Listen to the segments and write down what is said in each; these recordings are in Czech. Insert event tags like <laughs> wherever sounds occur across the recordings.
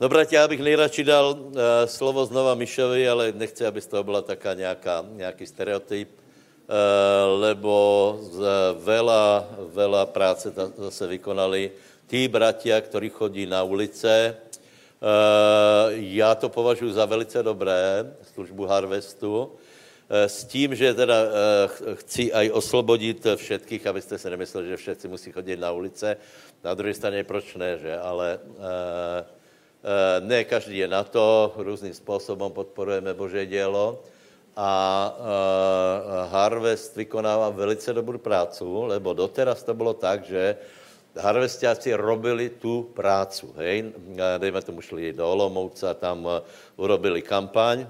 No, bratia, já bych nejradši dal uh, slovo znova Mišovi, ale nechci, aby z toho byla taká nějaká, nějaký stereotyp, uh, lebo z vela, vela práce zase vykonali tí bratia, ktorí chodí na ulice. Uh, já to považuji za velice dobré, službu Harvestu, s tím, že teda chci aj oslobodit všetkých, abyste se nemysleli, že všetci musí chodit na ulice. Na druhé straně, proč ne, že? Ale Eh, ne každý je na to, různým způsobem podporujeme Bože dělo a eh, Harvest vykonává velice dobrou prácu, lebo doteraz to bylo tak, že harvestiáci robili tu prácu, hej, eh, dejme tomu šli do Olomouca, tam urobili kampaň.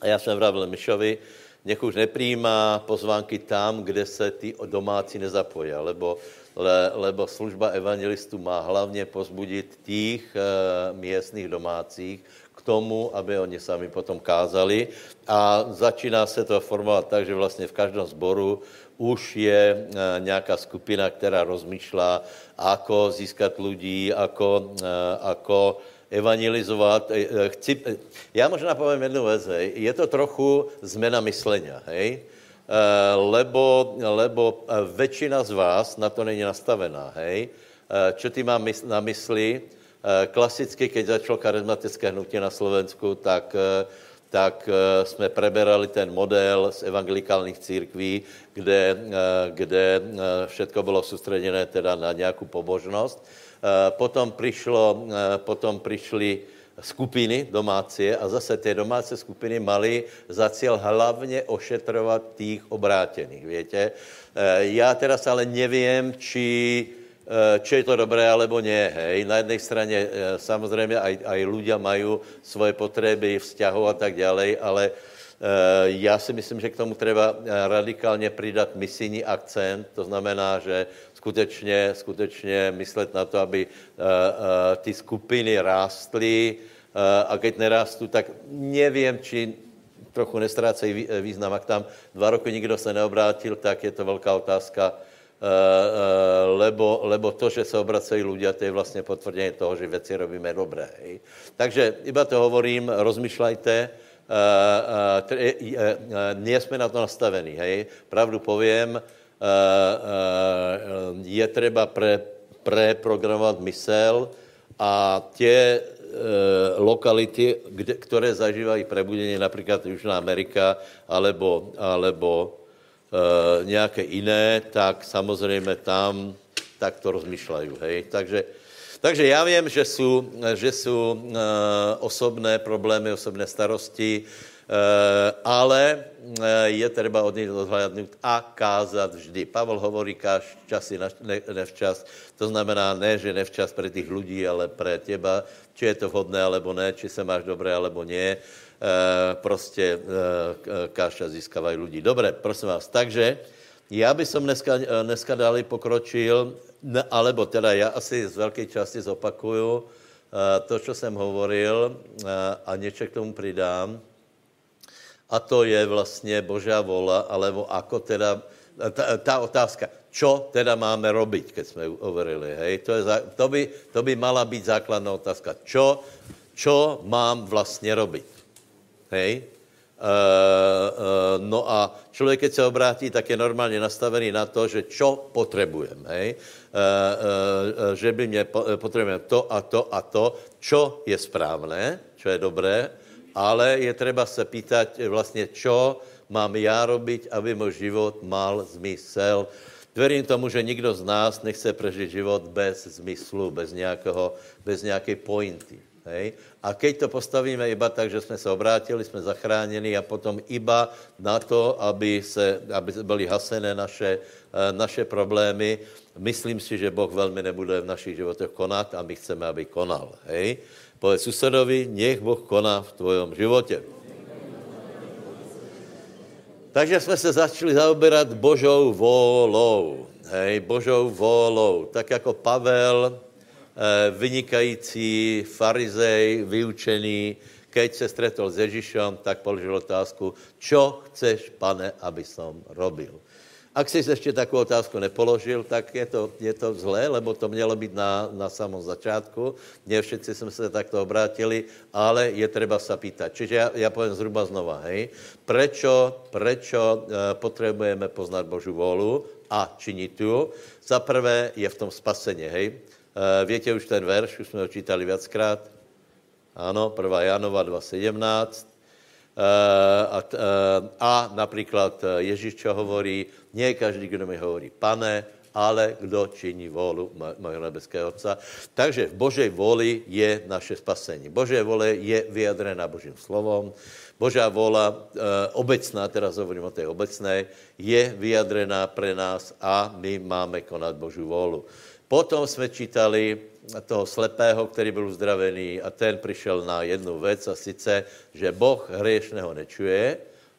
A já jsem vravil Mišovi, nech už nepřijímá pozvánky tam, kde se ty domácí nezapojí, lebo le, lebo služba evangelistů má hlavně pozbudit těch e, místních domácích k tomu, aby oni sami potom kázali. A začíná se to formovat tak, že vlastně v každém sboru už je e, nějaká skupina, která rozmýšlá, ako získat lidí, ako, e, ako evangelizovat. Chci, já možná povím jednu věc, je to trochu zmena myslenia, hej? Eh, lebo, lebo eh, většina z vás na to není nastavená, hej. Eh, čo ty mám na mysli? Klasicky, keď začalo charizmatické hnutí na Slovensku, tak, tak jsme preberali ten model z evangelikálních církví, kde, kde všetko bylo soustředěné teda na nějakou pobožnost. Potom, přišlo, potom přišli skupiny domácí a zase ty domácí skupiny mali za cíl hlavně ošetrovat těch obrátených, větě. Eh, já teda ale nevím, či, eh, či je to dobré, alebo ne. Hej. Na jedné straně eh, samozřejmě aj, aj ľudia mají svoje potřeby, vzťahů a tak dále, ale já si myslím, že k tomu treba radikálně přidat misijní akcent, to znamená, že skutečně, skutečně myslet na to, aby ty skupiny rástly, a keď nerastú, tak nevím, či trochu nestrácejí význam. Ak tam dva roky nikdo se neobrátil, tak je to velká otázka, lebo, lebo to, že se obracejí ľudia, to je vlastně potvrzení toho, že věci robíme dobré. Takže iba to hovorím, rozmýšlejte, nie jsme na to nastavení. Hej. Pravdu povím, je třeba pre, preprogramovat mysel a tě Eh, lokality, kde, které zažívají prebudení, například Južná Amerika, alebo, alebo e, nějaké jiné, tak samozřejmě tam tak to rozmýšlejí. Hej? Takže, takže já vím, že jsou, že jsou e, osobné problémy, osobné starosti, Eh, ale eh, je třeba od nich odhlédnout a kázat vždy. Pavel hovorí, káž časy ne, nevčas. To znamená ne, že nevčas pre těch lidí, ale pre těba, či je to vhodné, alebo ne, či se máš dobré, alebo ne. E, prostě káž čas získávají lidi. Dobré, prosím vás. Takže já bych som dneska, dneska dále pokročil, alebo teda já asi z velké části zopakuju to, co jsem hovoril a něco k tomu přidám. A to je vlastně Božá vola, alebo ako teda, ta, ta otázka, čo teda máme robiť, keď jsme overili, hej? To, je, to, by, to by mala být základná otázka. Čo, čo mám vlastně robiť, hej? Uh, uh, no a člověk, keď se obrátí, tak je normálně nastavený na to, že čo potřebujem, hej? Uh, uh, že by mě potřebujeme to a to a to, čo je správné, čo je dobré, ale je třeba se pýtat vlastně, čo mám já robiť, aby můj život mal zmysel. Verím tomu, že nikdo z nás nechce prežít život bez zmyslu, bez, nějakého, bez nějaké pointy. Hej? A keď to postavíme iba tak, že jsme se obrátili, jsme zachráněni a potom iba na to, aby, se, aby byly hasené naše, eh, naše problémy, myslím si, že Boh velmi nebude v našich životech konat a my chceme, aby konal. Hej? Povedz susedovi, nech Boh koná v tvojom životě. Takže jsme se začali zaoberat Božou volou. Hej, Božou volou. Tak jako Pavel, eh, vynikající farizej, vyučený, keď se stretol s Ježíšem, tak položil otázku, čo chceš, pane, aby som robil. Ak jsi ještě takovou otázku nepoložil, tak je to, je to zlé, lebo to mělo být na, na samom začátku. Ne všichni jsme se takto obrátili, ale je třeba se pýtat. Čiže já, já povím zhruba znova, hej. Prečo, prečo uh, potřebujeme poznat Božu volu a činit ju? Za prvé je v tom spasení, hej. Uh, větě už ten verš, už jsme ho čítali viackrát. Ano, 1. Janova 2.17. Uh, a, uh, a například Ježíš čo hovorí, nie každý, kdo mi hovorí pane, ale kdo činí volu mojho nebeského Otca. Takže v Božej voli je naše spasení. Božej vole je vyjadrená Božím slovom. Božá vola, e, obecná, teraz hovorím o té obecné, je vyjadrená pre nás a my máme konat Božú volu. Potom jsme čítali toho slepého, který byl uzdravený a ten přišel na jednu věc a sice, že Boh hriešného nečuje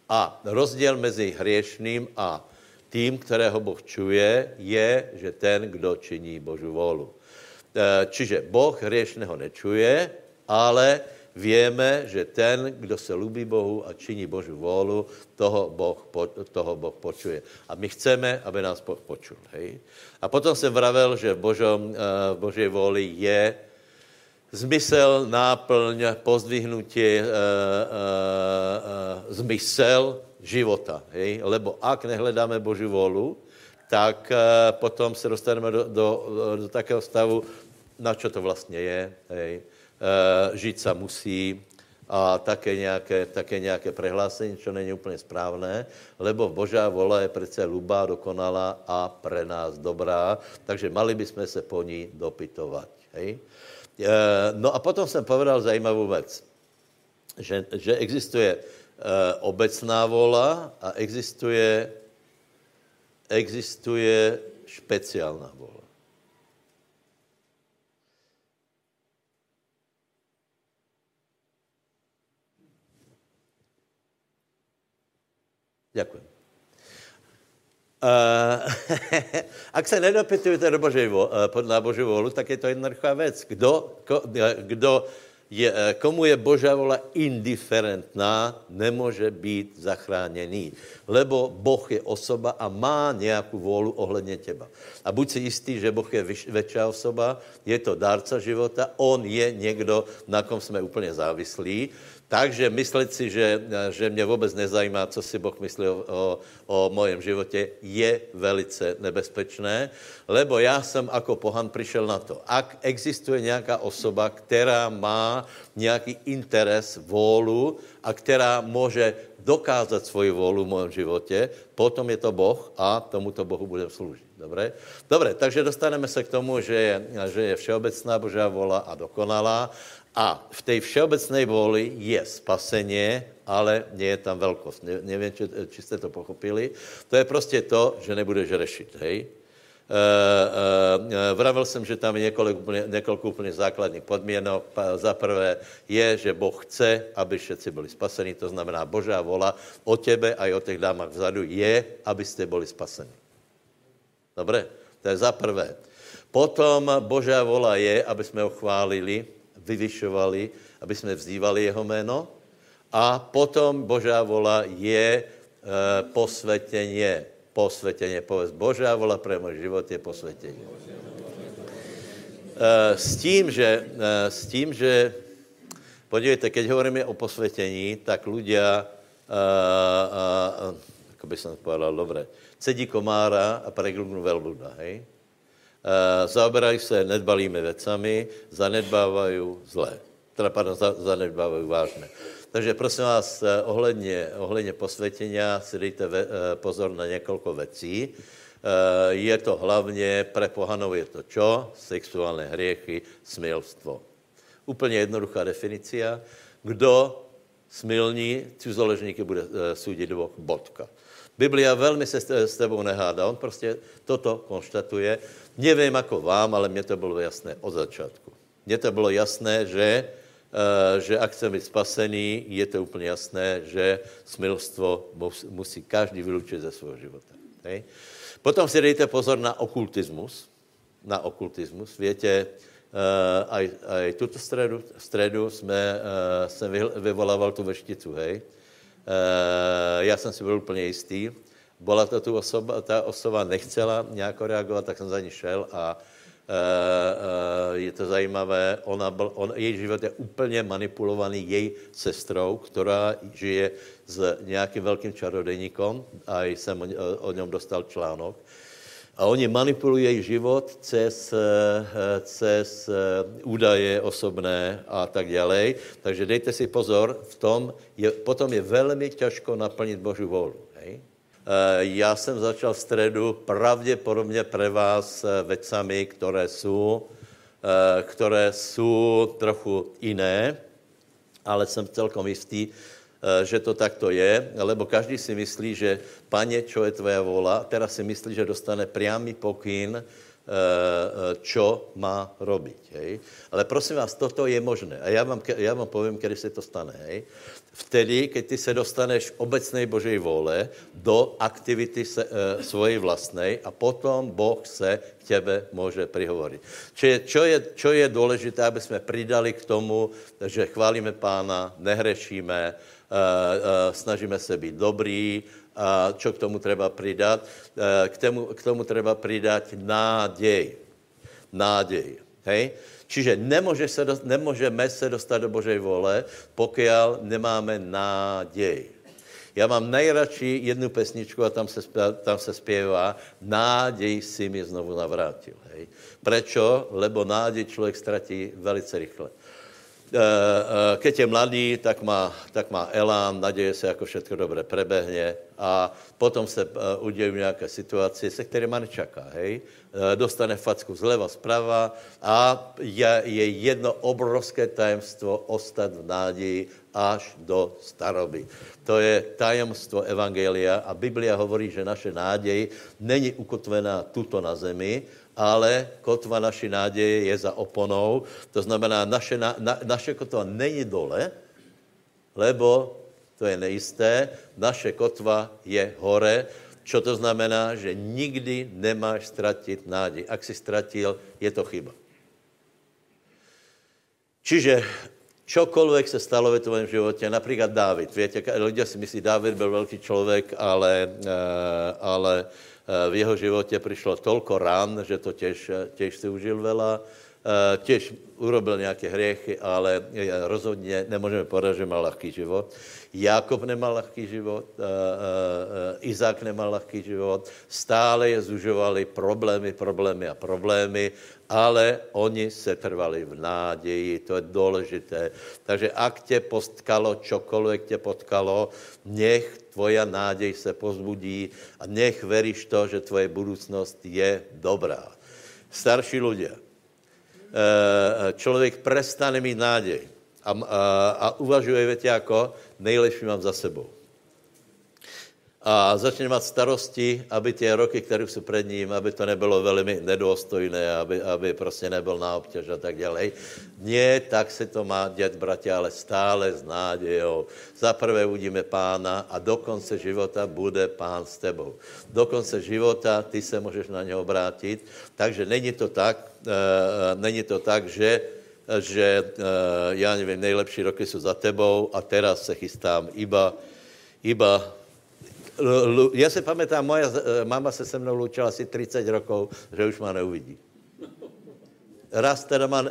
a rozdíl mezi hriešným a tým, kterého Boh čuje, je, že ten, kdo činí Božu volu. E, čiže Boh hriešného nečuje, ale víme, že ten, kdo se lubí Bohu a činí Božu volu, toho Boh, toho boh počuje. A my chceme, aby nás Boh počul. Hej? A potom jsem vravel, že v, Božom, e, v Božej voli je zmysel, náplň, pozdvihnutí, e, e, e, zmysel, života. Hej? Lebo ak nehledáme Boží volu, tak potom se dostaneme do, do, do takého stavu, na čo to vlastně je. Hej? Uh, žít se musí a také nějaké, také nějaké prehlásení, čo není úplně správné, lebo Božá vola je přece lubá, dokonalá a pre nás dobrá, takže mali bychom se po ní dopytovat. Hej? Uh, no a potom jsem povedal zajímavou věc, že, že existuje Eh, obecná vola a existuje, existuje špeciálna vola. Děkuji. Uh, <laughs> ak se nedopytujete do Božej, na Boží volu, tak je to jednoduchá věc. Kdo, kdo je, eh, komu je Božá vola indiferentná, nemůže být zachráněný. Lebo Boh je osoba a má nějakou volu ohledně těba. A buď si jistý, že Boh je větší osoba, je to dárca života, on je někdo, na kom jsme úplně závislí takže myslet si, že, že mě vůbec nezajímá, co si Boh myslí o, o, o mojem životě, je velice nebezpečné, lebo já jsem jako pohan přišel na to. Ak existuje nějaká osoba, která má nějaký interes, vůlu a která může dokázat svoji vůlu v mém životě, potom je to Boh a tomuto Bohu budem sloužit. Dobré? Dobré, takže dostaneme se k tomu, že je, že je všeobecná Božá vola a dokonalá a v té všeobecné vůli je spaseně, ale nie je tam velkost. Ne, nevím, či, či jste to pochopili. To je prostě to, že nebudeš řešit, hej? Uh, uh, vravil jsem, že tam je několik úplně, několik úplně základních podmínek. Za prvé je, že Boh chce, aby všetci byli spaseni, to znamená Božá vola o tebe a i o těch dámách vzadu je, abyste byli spaseni. Dobré? To je za prvé. Potom Božá vola je, aby jsme ho chválili, vyvyšovali, aby jsme vzývali jeho jméno. A potom Božá vola je e, posvětěně. Posvětěně, povedz, Božá vola pro můj život je posvětění. E, s tím, že, e, s tím, že podívejte, keď hovoríme o posvětění, tak ľudia, e, e, jako by jsem povedal, dobré, cedí komára a preglugnu velbluda, hej? Zaoberají se nedbalými věcami, zanedbávají zlé. Teda, pardon, zanedbávají vážné. Takže prosím vás, eh, ohledně, ohledně posvětění si dejte ve, eh, pozor na několik věcí. Je to hlavně, pre pohanov je to čo? Sexuální hriechy, smilstvo. Úplně jednoduchá definicia. Kdo smilní cuzoležníky bude soudit dvou bodka. Biblia velmi se s tebou nehádá, on prostě toto konštatuje. Nevím jako vám, ale mně to bylo jasné od začátku. Mně to bylo jasné, že, že ak chceme být spasený, je to úplně jasné, že smilstvo musí každý vylučit ze svého života. Hej? Potom si dejte pozor na okultismus. Na okultismus. Víte, uh, aj, aj tuto středu, středu jsme, uh, jsem vyvolával tu vešticu, hej. Já jsem si byl úplně jistý Bola to tu osoba, ta osoba nechcela nějak reagovat, tak jsem za ní šel a je to zajímavé, ona byl, on, její život je úplně manipulovaný její sestrou, která žije s nějakým velkým čarodejníkom a jsem o, o něm dostal článok. A oni manipulují její život cez, cez údaje osobné a tak dále. Takže dejte si pozor, v tom je, potom je velmi těžko naplnit Boží volu. Hej? Já jsem začal v středu pravděpodobně pre vás vecami, které jsou, které jsou trochu jiné, ale jsem celkom jistý, Eh, že to takto je, lebo každý si myslí, že pane, čo je tvoja vola, teraz si myslí, že dostane priamy pokyn, eh, eh, čo má robiť. Hej? Ale prosím vás, toto je možné. A já vám, já vám povím, kdy se to stane. Hej? Vtedy, keď ty se dostaneš obecnej Božej vole do aktivity se, e, svojej vlastnej a potom Boh se k tebe může prihovoriť. Je, čo, je, čo je důležité, aby jsme pridali k tomu, že chválíme pána, nehrešíme, Eh, eh, snažíme se být dobrý, a čo k tomu treba přidat? Eh, k tomu, k tomu treba přidat nádej. Nádej. Hej? Čiže nemůže se, nemůžeme se dostat do Božej vole, pokud nemáme nádej. Já mám nejradši jednu pesničku a tam se, tam se zpěvá Nádej si mi znovu navrátil. Hej. Prečo? Lebo nádej člověk ztratí velice rychle. Eh, eh, keď je mladý, tak má, tak má elán, naděje se, jako všechno dobře prebehne a potom se uh, udějí nějaké situace, se kterými nečaká, hej. Dostane facku zleva, zprava a je, je jedno obrovské tajemstvo ostat v náději až do staroby. To je tajemstvo Evangelia a Biblia hovorí, že naše náděj není ukotvená tuto na zemi, ale kotva naší náděje je za oponou. To znamená, naše, na, na, naše kotva není dole, lebo to je nejisté, naše kotva je hore, čo to znamená, že nikdy nemáš ztratit nádej. Ak si ztratil, je to chyba. Čiže čokoliv se stalo ve tvém životě, například Dávid. Víte, lidé si myslí, Dávid byl velký člověk, ale, eh, ale v jeho životě přišlo tolko rán, že to těž, těž si užil vela, eh, těž urobil nějaké hriechy, ale rozhodně nemůžeme povedat, že mal lehký život. Jakob nemal lehký život, eh, Izák nemal lehký život, stále je zužovali problémy, problémy a problémy, ale oni se trvali v náději, to je důležité. Takže ak tě postkalo, čokoliv tě potkalo, nech tvoja nádej se pozbudí a nech veríš to, že tvoje budoucnost je dobrá. Starší lidé, eh, člověk prestane mít nádej a, a, a uvažuje, větě jako, nejlepší mám za sebou a začne mít starosti, aby ty roky, které jsou před ním, aby to nebylo velmi nedůstojné, aby, aby prostě nebyl na obtěž a tak dále. Ne, tak se to má dět, bratě, ale stále s nádějou. Za prvé uvidíme pána a do konce života bude pán s tebou. Do konce života ty se můžeš na něho obrátit, takže není to tak, uh, není to tak, že že, uh, já nevím, nejlepší roky jsou za tebou a teraz se chystám iba, iba já si pamatám, moja eh, mama se se mnou loučila asi 30 rokov, že už má neuvidí. Raz teda má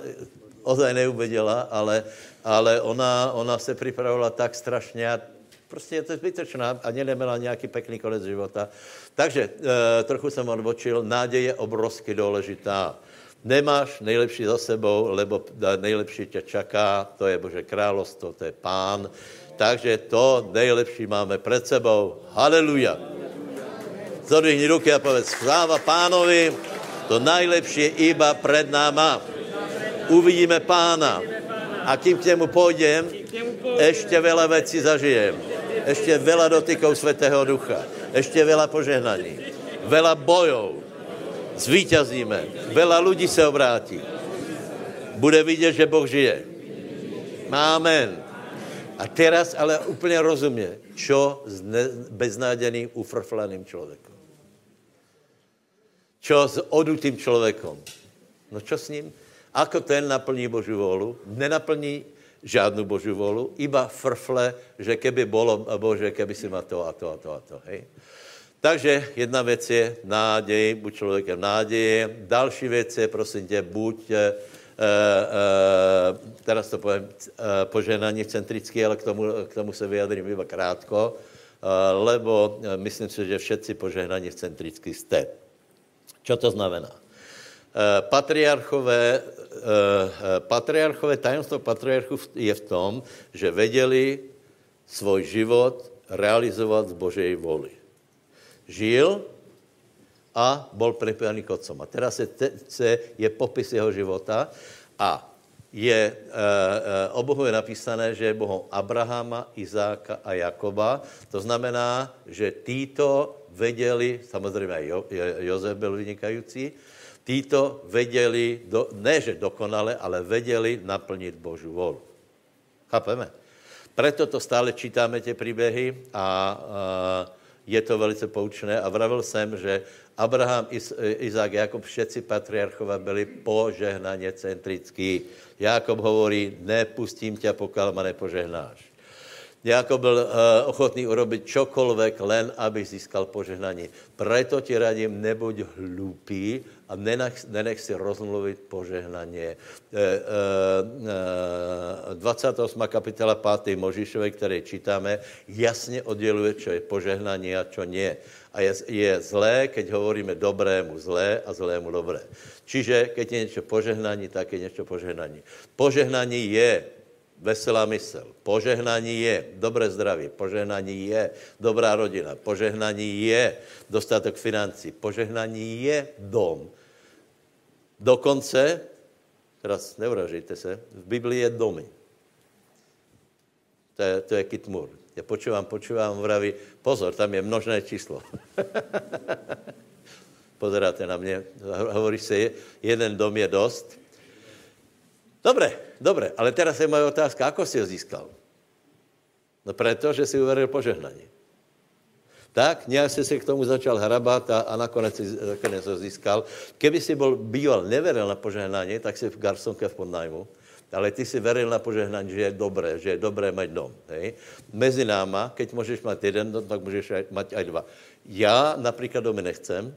ozaj neuviděla, ale, ale ona, ona se připravovala tak strašně a prostě je to zbytečná, ani neměla nějaký pekný konec života. Takže e, trochu jsem odbočil, náděje je obrovsky důležitá. Nemáš nejlepší za sebou, lebo nejlepší tě čaká, to je Bože královstvo, to je pán. Takže to nejlepší máme před sebou. Haleluja. Zodvihni ruky a povedz, sláva pánovi, to nejlepší je iba před náma. Uvidíme pána. A kým k němu půjdem, ještě vela věcí zažijem. Ještě vela dotykov Svatého Ducha. Ještě vela požehnaní. Vela bojov. Zvítězíme. Vela lidí se obrátí. Bude vidět, že Boh žije. Amen. A teraz ale úplně rozumně, čo s beznáděným, ufrflaným člověkem. Čo s odutým člověkem. No čo s ním? Ako ten naplní Boží volu? Nenaplní žádnou Boží volu, iba frfle, že keby bylo, Bože, keby si ma to a to a to a to, hej? Takže jedna věc je nádej, buď člověkem náděje. Další věc je, prosím tě, buď, e, e, teraz to povím, e, poženání centrický, ale k tomu, k tomu se vyjadrím iba krátko, e, lebo myslím si, že všetci požehnaní centrický jste. Co to znamená? Patriarchové, patriarchové, tajemstvo patriarchů je v tom, že věděli svůj život realizovat z Božej voli žil a bol pripojený k otcom. A teraz je, je popis jeho života a je, e, e, o Bohu je napísané, že je Bohom Abrahama, Izáka a Jakoba. To znamená, že títo věděli, samozřejmě jo, Jozef byl vynikající, títo věděli, do, ne že dokonale, ale věděli naplnit Božu volu. Chápeme? Preto to stále čítáme, ty příběhy a, a je to velice poučné a vravil jsem, že Abraham, Izák, Jakob, všetci patriarchové byli požehnaně centrický. Jakob hovorí, nepustím tě, pokud ma nepožehnáš. Jakob byl uh, ochotný urobit čokoľvek, len aby získal požehnání. Preto ti radím, nebuď hlupý a nenech, nenech si rozmluvit požehnaně. Uh, uh, 28. kapitola 5. Možišové, které čítáme, jasně odděluje, čo je požehnání a čo nie. A je, je zlé, keď hovoríme dobrému zlé a zlému dobré. Čiže, keď je něco požehnání, tak je něco požehnání. Požehnání je veselá mysl. Požehnání je dobré zdraví, požehnání je dobrá rodina, požehnání je dostatek financí, požehnání je dom. Dokonce, teraz neuražejte se, v Biblii je domy. To je, to je kitmur. Já počívám, počívám, vraví, pozor, tam je množné číslo. <laughs> Pozeráte na mě, hovorí se, jeden dom je dost, Dobre, dobre, ale teraz je moje otázka, ako si ho získal? No preto, že si uveril požehnání. Tak, nějak si se k tomu začal hrabat a, a nakonec si nakonec ho získal. Keby si byl býval, neveril na požehnání, tak si v garsonke v podnájmu, ale ty si veril na požehnání, že je dobré, že je dobré mít dom. Hej? Mezi náma, keď můžeš mít jeden dom, tak můžeš mít aj dva. Já například domy nechcem,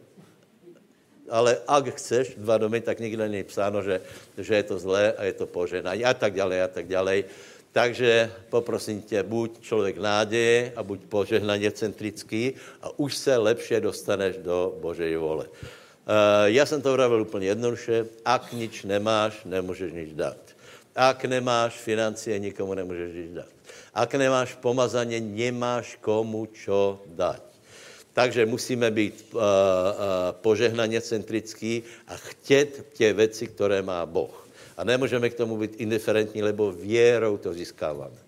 ale ak chceš dva domy, tak nikde není psáno, že, že je to zlé a je to poženání a tak dále a tak dále. Takže poprosím tě, buď člověk náděje a buď požehnaně centrický a už se lepše dostaneš do Božej vole. Uh, já jsem to vravil úplně jednoduše. Ak nič nemáš, nemůžeš nič dát. Ak nemáš financie, nikomu nemůžeš nič dát. Ak nemáš pomazaně, nemáš komu čo dát. Takže musíme být uh, uh, požehnaně centrický a chtět tě věci, které má Boh. A nemůžeme k tomu být indiferentní, lebo věrou to získáváme. Uh,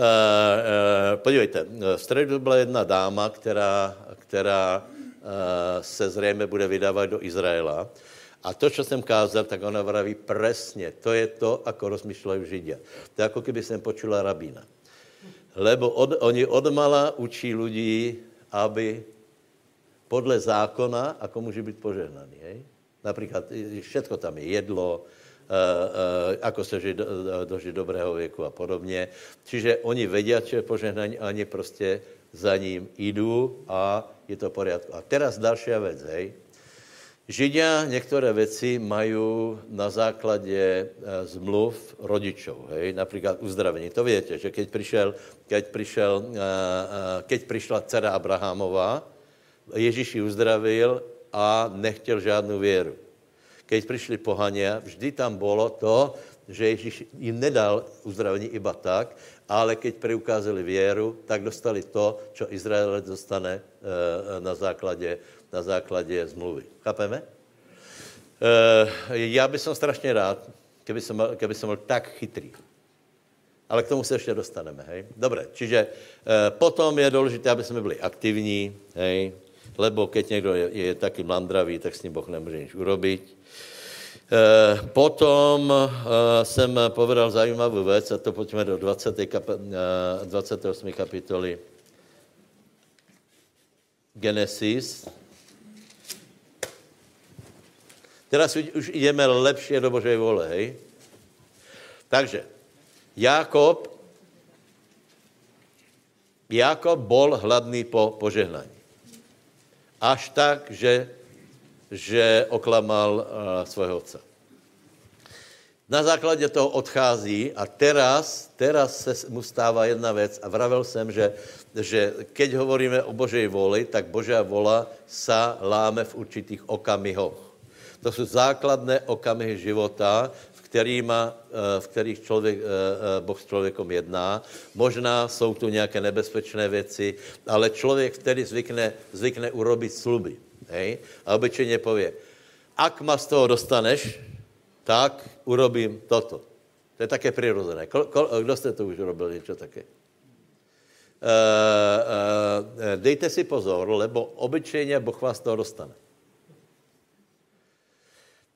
uh, podívejte, v středu byla jedna dáma, která, která uh, se zřejmě bude vydávat do Izraela. A to, co jsem kázal, tak ona vraví presně. To je to, ako rozmýšlejí Židia. To je jako kdyby jsem počula rabína. Lebo od, oni odmala učí lidi, aby podle zákona, ako může být požehnaný. Hej? Například všetko tam je jedlo, uh, uh, ako se žít, uh, dožít dobrého věku a podobně. Čiže oni vědí, že je požehnaný, a oni prostě za ním jdou a je to v pořádku. A teraz další věc, hej. Židia některé věci mají na základě e, zmluv rodičů, hej, například uzdravení. To víte, že keď přišel, keď přišel, e, e, keď přišla dcera Abrahamová, Ježíš ji uzdravil a nechtěl žádnou věru. Keď přišli pohania, vždy tam bylo to, že Ježíš jim nedal uzdravení iba tak, ale keď preukázali věru, tak dostali to, co Izrael dostane na základě na základě zmluvy. Chápeme? E, já bych som strašně rád, keby som, keby som byl tak chytrý. Ale k tomu se ještě dostaneme, hej? Dobré, čiže e, potom je důležité, aby jsme byli aktivní, hej? Lebo keď někdo je, je taky mlandravý, tak s ním Boh nemůže nic urobit. E, potom e, jsem povedal zajímavou věc, a to pojďme do 20. Kap, e, 28. kapitoly Genesis. Teraz už jdeme lepšie do Božej vole, hej? Takže, Jakob Jakob bol hladný po požehnání. Až tak, že, že oklamal uh, svého otce. Na základě toho odchází a teraz, teraz se mu stává jedna věc a vravel jsem, že, že keď hovoríme o Božej voli, tak Božá vola sa láme v určitých okamihoch. To jsou základné okamihy života, v, kterýma, eh, v kterých člověk, eh, eh, Boh s člověkom jedná. Možná jsou tu nějaké nebezpečné věci, ale člověk vtedy zvykne, zvykne urobit sluby. Hej? A obyčejně pově, ak ma z toho dostaneš, tak urobím toto. To je také přirozené. Kdo jste to už urobil něco také? Uh, uh, dejte si pozor, lebo obyčejně Boh vás toho dostane.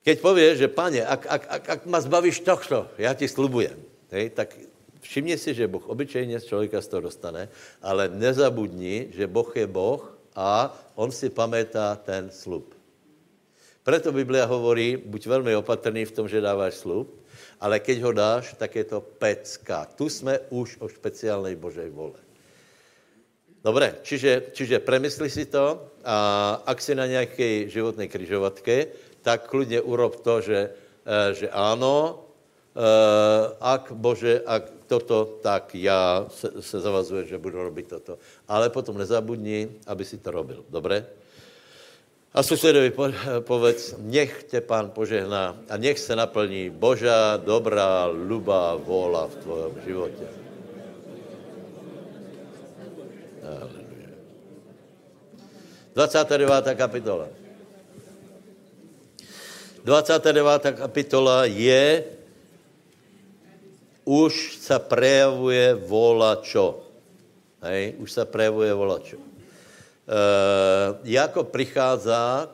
Keď pově, že pane, ak, ak, ak, ak ma zbavíš tohto, já ti slubujem, hej, tak všimni si, že Boh obyčejně z člověka z toho dostane, ale nezabudni, že Boh je Boh a on si pamětá ten slub. Proto Biblia hovorí, buď velmi opatrný v tom, že dáváš slub, ale keď ho dáš, tak je to pecka. Tu jsme už o speciálnej Božej vole. Dobre, čiže, čiže premysli si to a ak si na nějaké životné kryžovatke, tak klidně urob to, že, eh, že ano, eh, ak Bože, ak toto, tak já se, se zavazuji, že budu robit toto. Ale potom nezabudni, aby si to robil. Dobre? A susedovi povedz, nech tě pán požehná a nech se naplní Božá, dobrá, lubá vůla v tvojom životě. Aleluja. 29. kapitola. 29. kapitola je, už se prejavuje vola čo. Hej? Už se prejavuje vola čo. Eh, jako přichází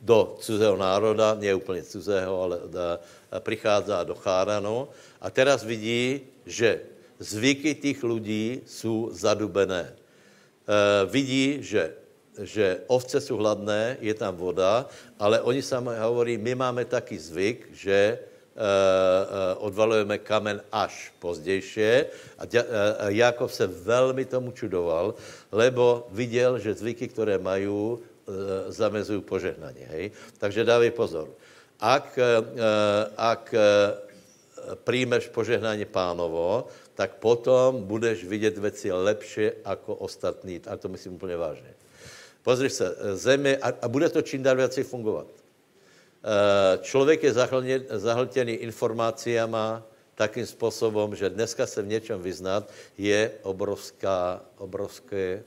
do cizého národa, nie úplně cizého, ale da, přichází do Cháranu a teraz vidí, že zvyky těch lidí jsou zadubené. E, vidí, že, že ovce jsou hladné, je tam voda, ale oni sami hovorí, my máme taky zvyk, že Eh, eh, odvalujeme kamen až pozdější. A eh, Jakob se velmi tomu čudoval, lebo viděl, že zvyky, které mají, zamezují požehnání. Hej? Takže dávej pozor. Ak, ak přijmeš požehnání pánovo, tak potom budeš vidět věci lepší jako ostatní. A to myslím úplně vážně. Pozri se, země, a, a bude to čím dál věci fungovat. Eh, člověk je zahltěný informacíama takým způsobem, že dneska se v něčem vyznat je obrovská, obrovské...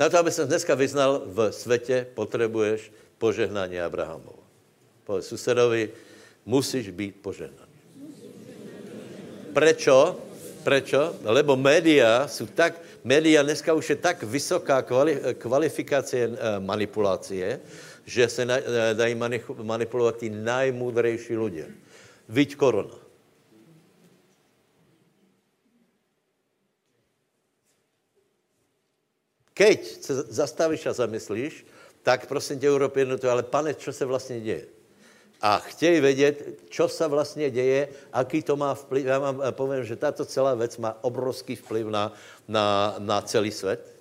Na to, aby se dneska vyznal v světě, potřebuješ požehnání Abrahamovo. Povedz susedovi, musíš být požehnaný. Prečo? Prečo? Lebo média jsou tak, média dneska už je tak vysoká kvali, kvalifikace eh, manipulácie, že se na, eh, dají manipulovat ty najmudrejší lidé. Víď korona. Keď se zastavíš a zamyslíš, tak prosím tě, Evropě jednotu, ale pane, co se vlastně děje? A chtějí vědět, co se vlastně děje, aký to má vplyv. Já vám eh, povím, že tato celá věc má obrovský vplyv na, na, na celý svět.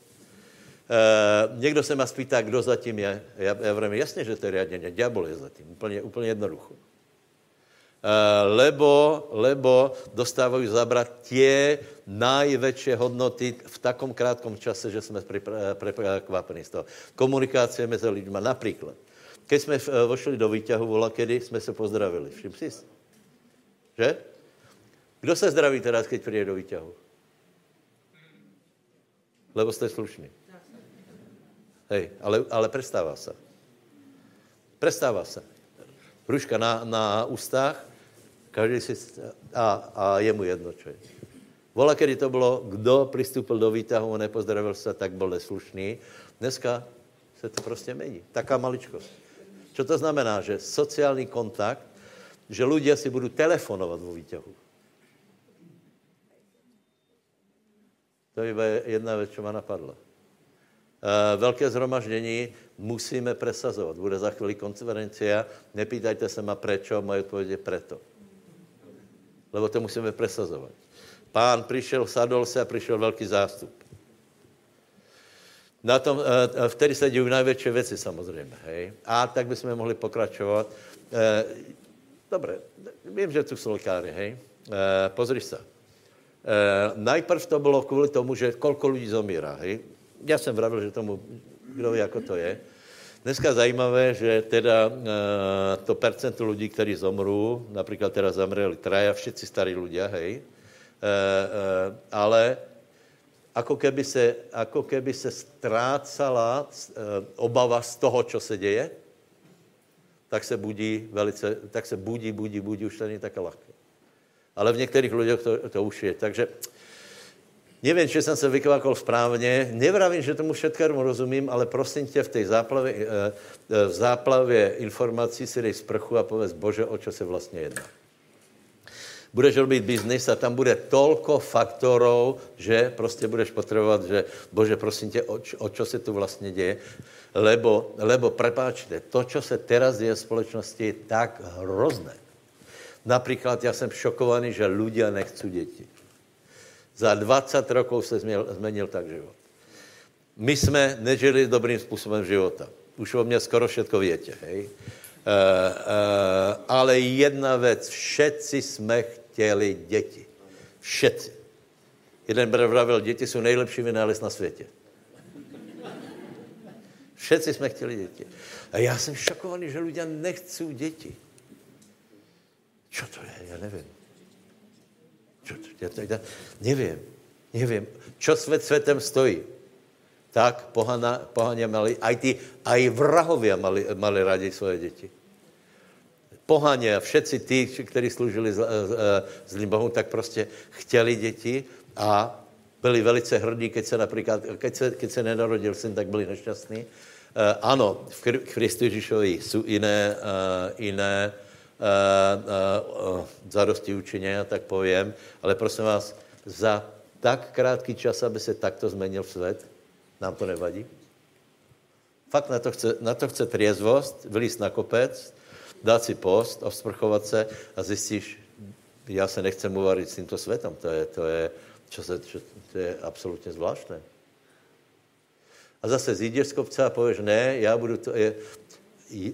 E, někdo se má spýtá, kdo zatím je. Já, já vím, jasně, že to je riadně, diabol je zatím, úplně, úplně jednoducho. E, lebo, lebo dostávají zabrat tě najväčšie hodnoty v takom krátkom čase, že jsme překvapení z toho. Komunikace mezi lidmi, například. Keď jsme eh, vošli do výťahu, vola, kedy jsme se pozdravili. Všim si? Že? Kdo se zdraví teraz, keď přijde do výťahu? Lebo jste slušný. Hej, ale, ale prestává se. Prestává se. Ruška na, na ústách, každý si... A, a je mu jedno, čo je. Vola, kedy to bylo, kdo přistoupil do výtahu a nepozdravil se, tak byl neslušný. Dneska se to prostě mení. Taká maličkost. Co to znamená? Že sociální kontakt, že lidé si budou telefonovat vo výťahu. To je jedna věc, co má napadla. E, velké zhromaždění musíme presazovat. Bude za chvíli konferencia. Nepýtajte se ma prečo, moje odpověď je preto. lebo to musíme presazovat. Pán přišel, sadol se a přišel velký zástup. Na tom, eh, vtedy se dějí největší věci samozřejmě. Hej? A tak bychom mohli pokračovat. Eh, Dobře, vím, že tu jsou lékáři, hej? Pozri se. Najprv to bylo kvůli tomu, že kolko lidí zomírá, hej? Já jsem vravil, že tomu, kdo ví, jako to je. Dneska zajímavé, že teda to percento lidí, kteří zomrou, například teda zamřeli traja, všetci starí ľudia, hej? ale ako keby se, ako keby se ztrácala eh, obava z toho, co se děje, tak se budí velice, tak se budí, budí, budí, už to není také lehké. Ale v některých lidech to, to už je. Takže nevím, či jsem se vykvakol správně, nevravím, že tomu všetkému rozumím, ale prosím tě, v té záplavě, eh, v záplavě informací si dej sprchu a povedz, bože, o čo se vlastně jedná budeš robit biznis a tam bude tolko faktorů, že prostě budeš potřebovat, že bože, prosím tě, o, o čo se tu vlastně děje, lebo, lebo prepáčte, to, co se teraz děje v společnosti, je tak hrozné. Například já jsem šokovaný, že ľudia nechcú děti. Za 20 rokov se změnil, změnil tak život. My jsme nežili dobrým způsobem života. Už o mě skoro všetko větě, hej? Uh, uh, ale jedna věc, všetci jsme chtěli děti. Všetci. Jeden bratr vravil, děti jsou nejlepší vynález na světě. Všetci jsme chtěli děti. A já jsem šokovaný, že lidé nechcou děti. Co to je? Já nevím. Čo to, já to, já, nevím. Nevím. Čo svět světem stojí? Tak pohana, pohaně mali, aj ty, aj vrahovia mali, mali rádi svoje děti pohaně a všetci ty, kteří služili zlým Bohu, tak prostě chtěli děti a byli velice hrdí, keď se například, keď se, keď se nenarodil syn, tak byli nešťastní. Uh, ano, v Kristu Ježíšovi jsou jiné, uh, jiné uh, zadosti učině, tak povím, ale prosím vás, za tak krátký čas, aby se takto změnil svět, nám to nevadí? Fakt na to chce, na to chce triezvost, vylíst na kopec, dát si post a vzprchovat se a zjistíš, já se nechcem uvarit s tímto světem. To je, to je, čo se, čo, to je absolutně zvláštné. A zase zjídeš z kopce a pověš, ne, já budu to, je,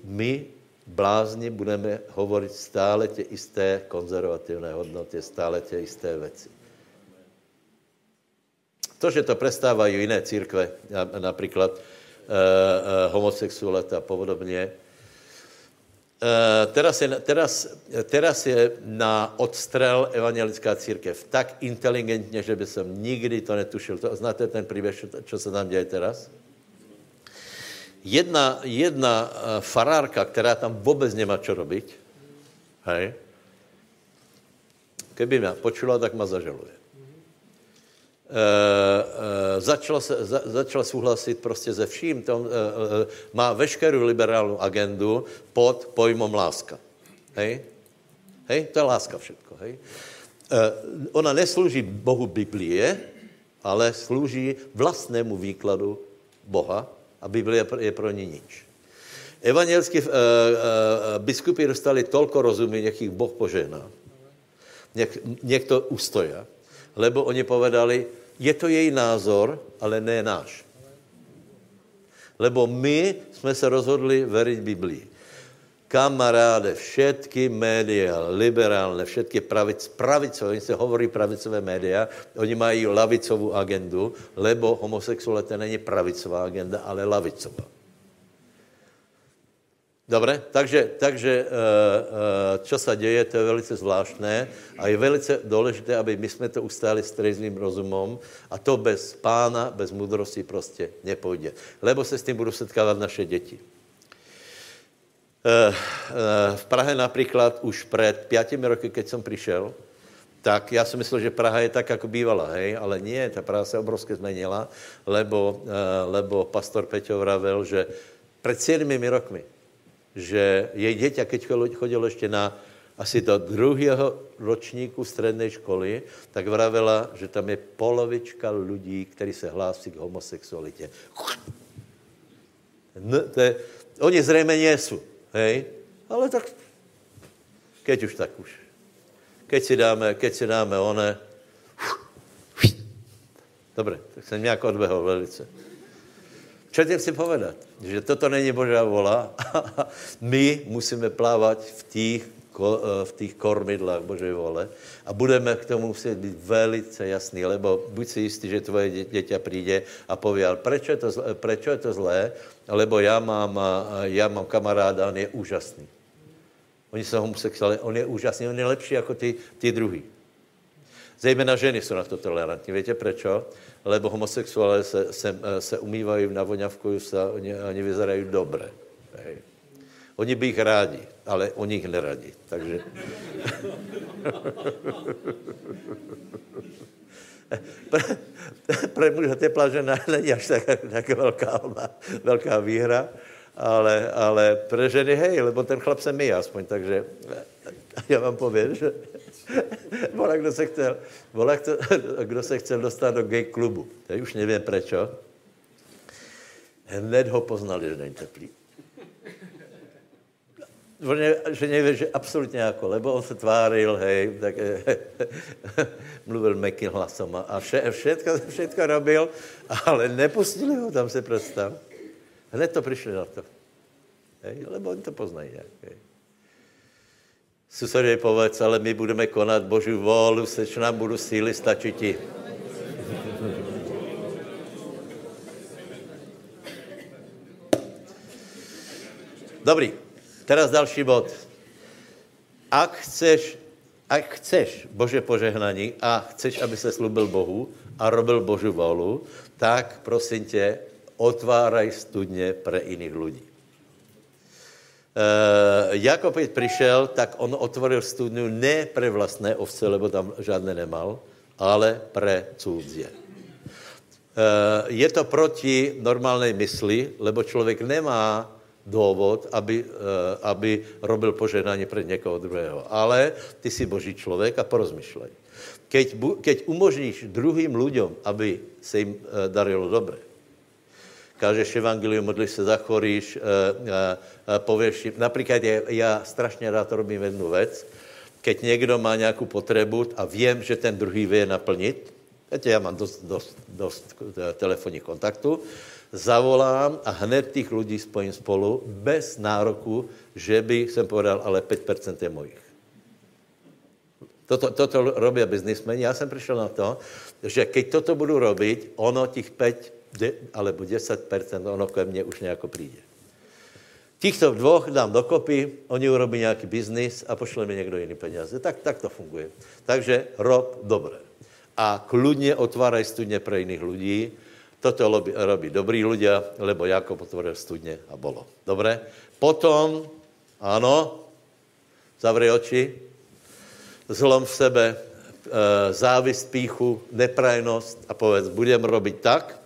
my blázni budeme hovorit stále tě isté konzervativné hodnoty, stále tě isté věci. To, že to prestávají jiné církve, například uh, uh, homosexualita a podobně, Eh, teraz, je, teraz, teraz je na odstrel evangelická církev tak inteligentně, že by som nikdy to netušil. To, znáte ten příběh, co se tam děje teraz? Jedna, jedna eh, farárka, která tam vůbec nemá čo robiť, hej, keby mě počula, tak ma zažaluje. Uh, uh, začala, se, za, začala souhlasit prostě se vším. Tom, uh, uh, má veškerou liberálnu agendu pod pojmom láska. Hej? Hej? To je láska všetko. Hej? Uh, ona neslouží Bohu Biblie, ale slouží vlastnému výkladu Boha a Biblia je pro ní nič. Evangelické uh, uh, biskupy dostali tolko rozumy, nech jich Boh požehná. Nech to ustoja. Lebo oni povedali, je to její názor, ale ne náš. Lebo my jsme se rozhodli veriť Biblii. Kamaráde, všetky média, liberálne, všetky pravic, pravicové, oni se hovorí pravicové média, oni mají lavicovou agendu, lebo homosexualita není pravicová agenda, ale lavicová. Dobre, takže, takže co se děje, to je velice zvláštné a je velice důležité, aby my jsme to ustáli s trezvým rozumom a to bez pána, bez mudrosti prostě nepůjde. Lebo se s tím budou setkávat naše děti. V Prahe například už před pětimi roky, keď jsem přišel, tak já si myslel, že Praha je tak, jako bývala, hej, ale nie, ta Praha se obrovsky změnila, lebo, lebo pastor Peťo vravel, že před 7 rokmi že její děťa, keď chodilo ještě na asi do druhého ročníku střední školy, tak vravela, že tam je polovička lidí, kteří se hlásí k homosexualitě. No, to je, oni zřejmě nejsou, hej? Ale tak, keď už, tak už. keď si dáme, keď si dáme one, Dobre, tak jsem nějak odbehol velice. Čo tě chci povedat? Že toto není Božá vola. <laughs> My musíme plávat v těch, v těch kormidlách Božej vole a budeme k tomu muset být velice jasný, lebo buď si jistý, že tvoje děťa přijde a pově, ale prečo je to, zlé, prečo je to zlé? Lebo já mám, já mám kamaráda, on je úžasný. Oni jsou homosexuáli, on je úžasný, on je lepší jako ty, ty druhý. Zejména ženy jsou na to tolerantní. Víte proč? Lebo homosexuálové se, se, se umývají na voňavku, se, oni, oni vyzerají dobře. Hej. Oni by jich rádi, ale oni jich neradí. Takže... <laughs> pre, pre muže žena není až tak, tak velká, velká výhra, ale, ale pre ženy hej, lebo ten chlap se my aspoň, takže já vám povím, že <laughs> Vola, kdo se chtěl, vola, kdo, <laughs> kdo se chtěl dostat do gay klubu. Teď už nevím proč. Hned ho poznali, že není teplý. On že neví, že absolutně jako, lebo on se tváril, hej, tak <laughs> mluvil mekým hlasom a vše, všetko, všetko robil, ale nepustili ho tam se představ. Hned to přišli na to. Hej, lebo oni to poznají. Hej. Susedě povedz, ale my budeme konat Boží volu, seč nám budu síly, stačí ti. Dobrý, teraz další bod. Ak chceš, ak chceš Bože požehnaní a chceš, aby se slubil Bohu a robil Boží volu, tak prosím tě, otváraj studně pre jiných lidí. Uh, Jakob, přišel, tak on otvoril studniu ne pre vlastné ovce, lebo tam žádné nemal, ale pre cudzie. Uh, je to proti normálnej mysli, lebo člověk nemá důvod, aby, uh, aby robil požehnání před někoho druhého. Ale ty jsi boží člověk a porozmyšlej. Keď, keď umožníš druhým lidem, aby se jim darilo dobře, kážeš evangelium, modlíš se, zachoríš, e, e, pověš, například já, já strašně rád robím jednu věc, keď někdo má nějakou potřebu a vím, že ten druhý vie naplnit, Víte, já mám dost, dost, dost telefonních kontaktů, zavolám a hned těch lidí spojím spolu bez nároku, že by jsem povedal, ale 5% je mojich. Toto, toto robí biznismeni. Já jsem přišel na to, že keď toto budu robiť, ono těch 5 de, alebo 10%, ono ke mně už nějako přijde. Těchto dvoch dám dokopy, oni urobí nějaký biznis a pošle mi někdo jiný peníze. Tak, tak to funguje. Takže rob dobré. A kludně otváraj studně pro jiných lidí. Toto robí, robí dobrý ľudia, lebo Jakob otvoril studně a bolo. Dobré? Potom, ano, zavři oči, zlom v sebe, e, závist, píchu, neprajnost a povedz, budem robit tak,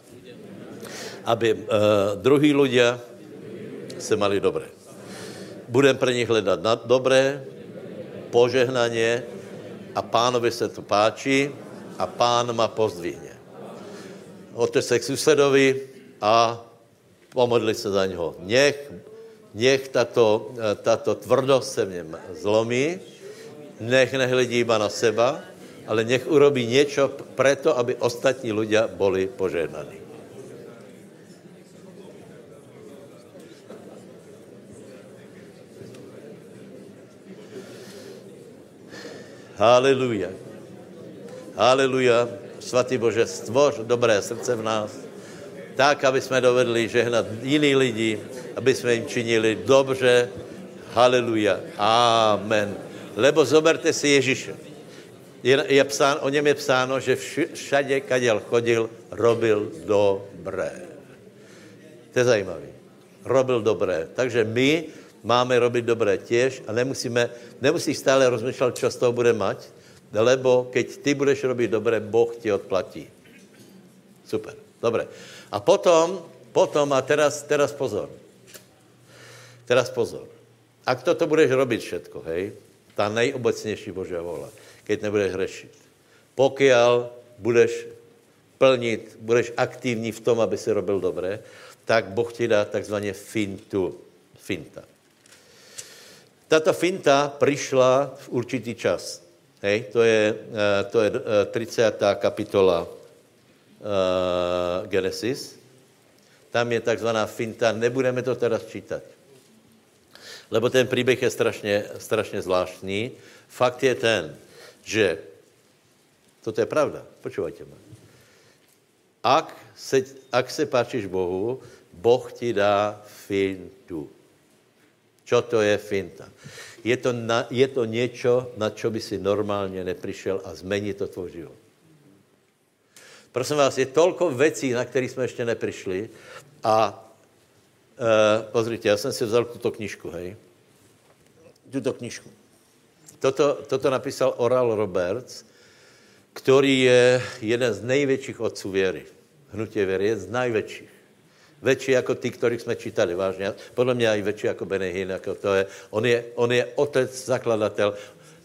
aby uh, druhý ľudia se mali dobré. Budem pro nich hledat na dobré, požehnaně a pánovi se to páčí a pán ma pozdvihne. Ote se k susedovi a pomodli se za něho. Nech, nech tato, tato tvrdost se v něm zlomí, nech nehledí iba na seba, ale nech urobí něco preto, aby ostatní ľudia boli požehnaní. Haleluja. Haleluja. Svatý Bože, stvoř dobré srdce v nás, tak, aby jsme dovedli žehnat jiný lidi, aby jsme jim činili dobře. Haleluja. Amen. Lebo zoberte si Ježíše. Je, je psán, o něm je psáno, že všade, kaděl chodil, robil dobré. To je zajímavé. Robil dobré. Takže my máme robit dobré těž a nemusíme, nemusíš stále rozmýšlet, co z toho bude mať, lebo keď ty budeš robit dobré, Boh ti odplatí. Super, dobré. A potom, potom a teraz, teraz pozor. Teraz pozor. Ak toto budeš robiť všetko, hej, ta nejobecnější Božia vola, keď nebudeš hřešit. Pokiaľ budeš plnit, budeš aktivní v tom, aby si robil dobré, tak Boh ti dá takzvaně fintu. Finta. Tato finta přišla v určitý čas. Hej, to je, eh, to je 30. kapitola Genesis. Tam je takzvaná finta, nebudeme to teraz čítat. Lebo ten příběh je strašně, strašně zvláštní. Fakt je ten, že toto je pravda, počúvajte ma. Ak se, ak se páčíš Bohu, Boh ti dá fintu. Čo to je finta? Je to, na, je to něco, na čo by si normálně neprišel a zmení to tvůj život. Prosím vás, je tolko věcí, na které jsme ještě neprišli a e, pozrite, já jsem si vzal tuto knižku, hej. Tuto knižku. Toto, toto napísal Oral Roberts, který je jeden z největších otců věry. Hnutí věry je z největších. Větší jako ty, kterých jsme čítali, vážně. Podle mě i větší jako Benehin, jako to je. On je, on je otec, zakladatel.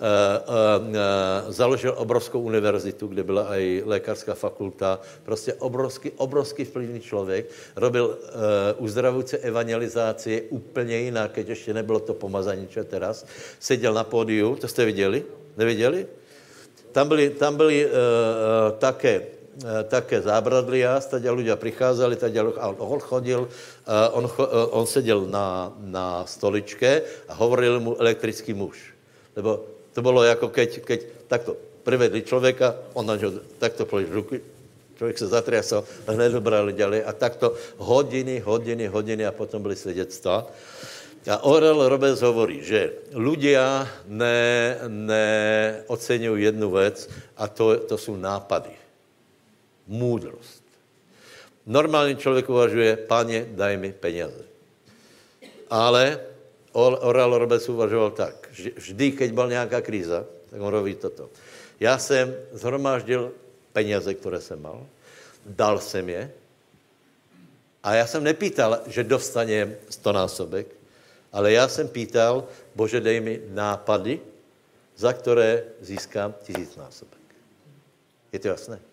Uh, uh, uh, založil obrovskou univerzitu, kde byla i lékařská fakulta. Prostě obrovský, obrovský vplyvný člověk. Robil uzdravující evangelizaci úplně jinak, keď ještě nebylo to pomazání, čo teraz. Seděl na pódiu, to jste viděli? Neviděli? Tam byli, tam byli uh, také také zábradlia, tady ľudia přicházeli, tady a on chodil, eh, on, eh, on seděl na, na stoličke a hovoril mu elektrický muž. Lebo to bylo jako keď, keď takto privedli člověka, on na něho takto položil ruky, člověk se zatriasal, hned dobrali ďalej a takto hodiny, hodiny, hodiny a potom byly svědectva. A Orel Roberts hovorí, že ľudia ne, neocenují jednu věc a to, to jsou nápady Můdrost. Normální člověk uvažuje, páně, daj mi peněze. Ale Oral Roberts uvažoval tak, vždy, keď byl nějaká kríza, tak on robí toto. Já jsem zhromáždil peněze, které jsem mal, dal jsem je a já jsem nepýtal, že dostanem stonásobek, ale já jsem pýtal, Bože, dej mi nápady, za které získám tisícnásobek. Je to jasné?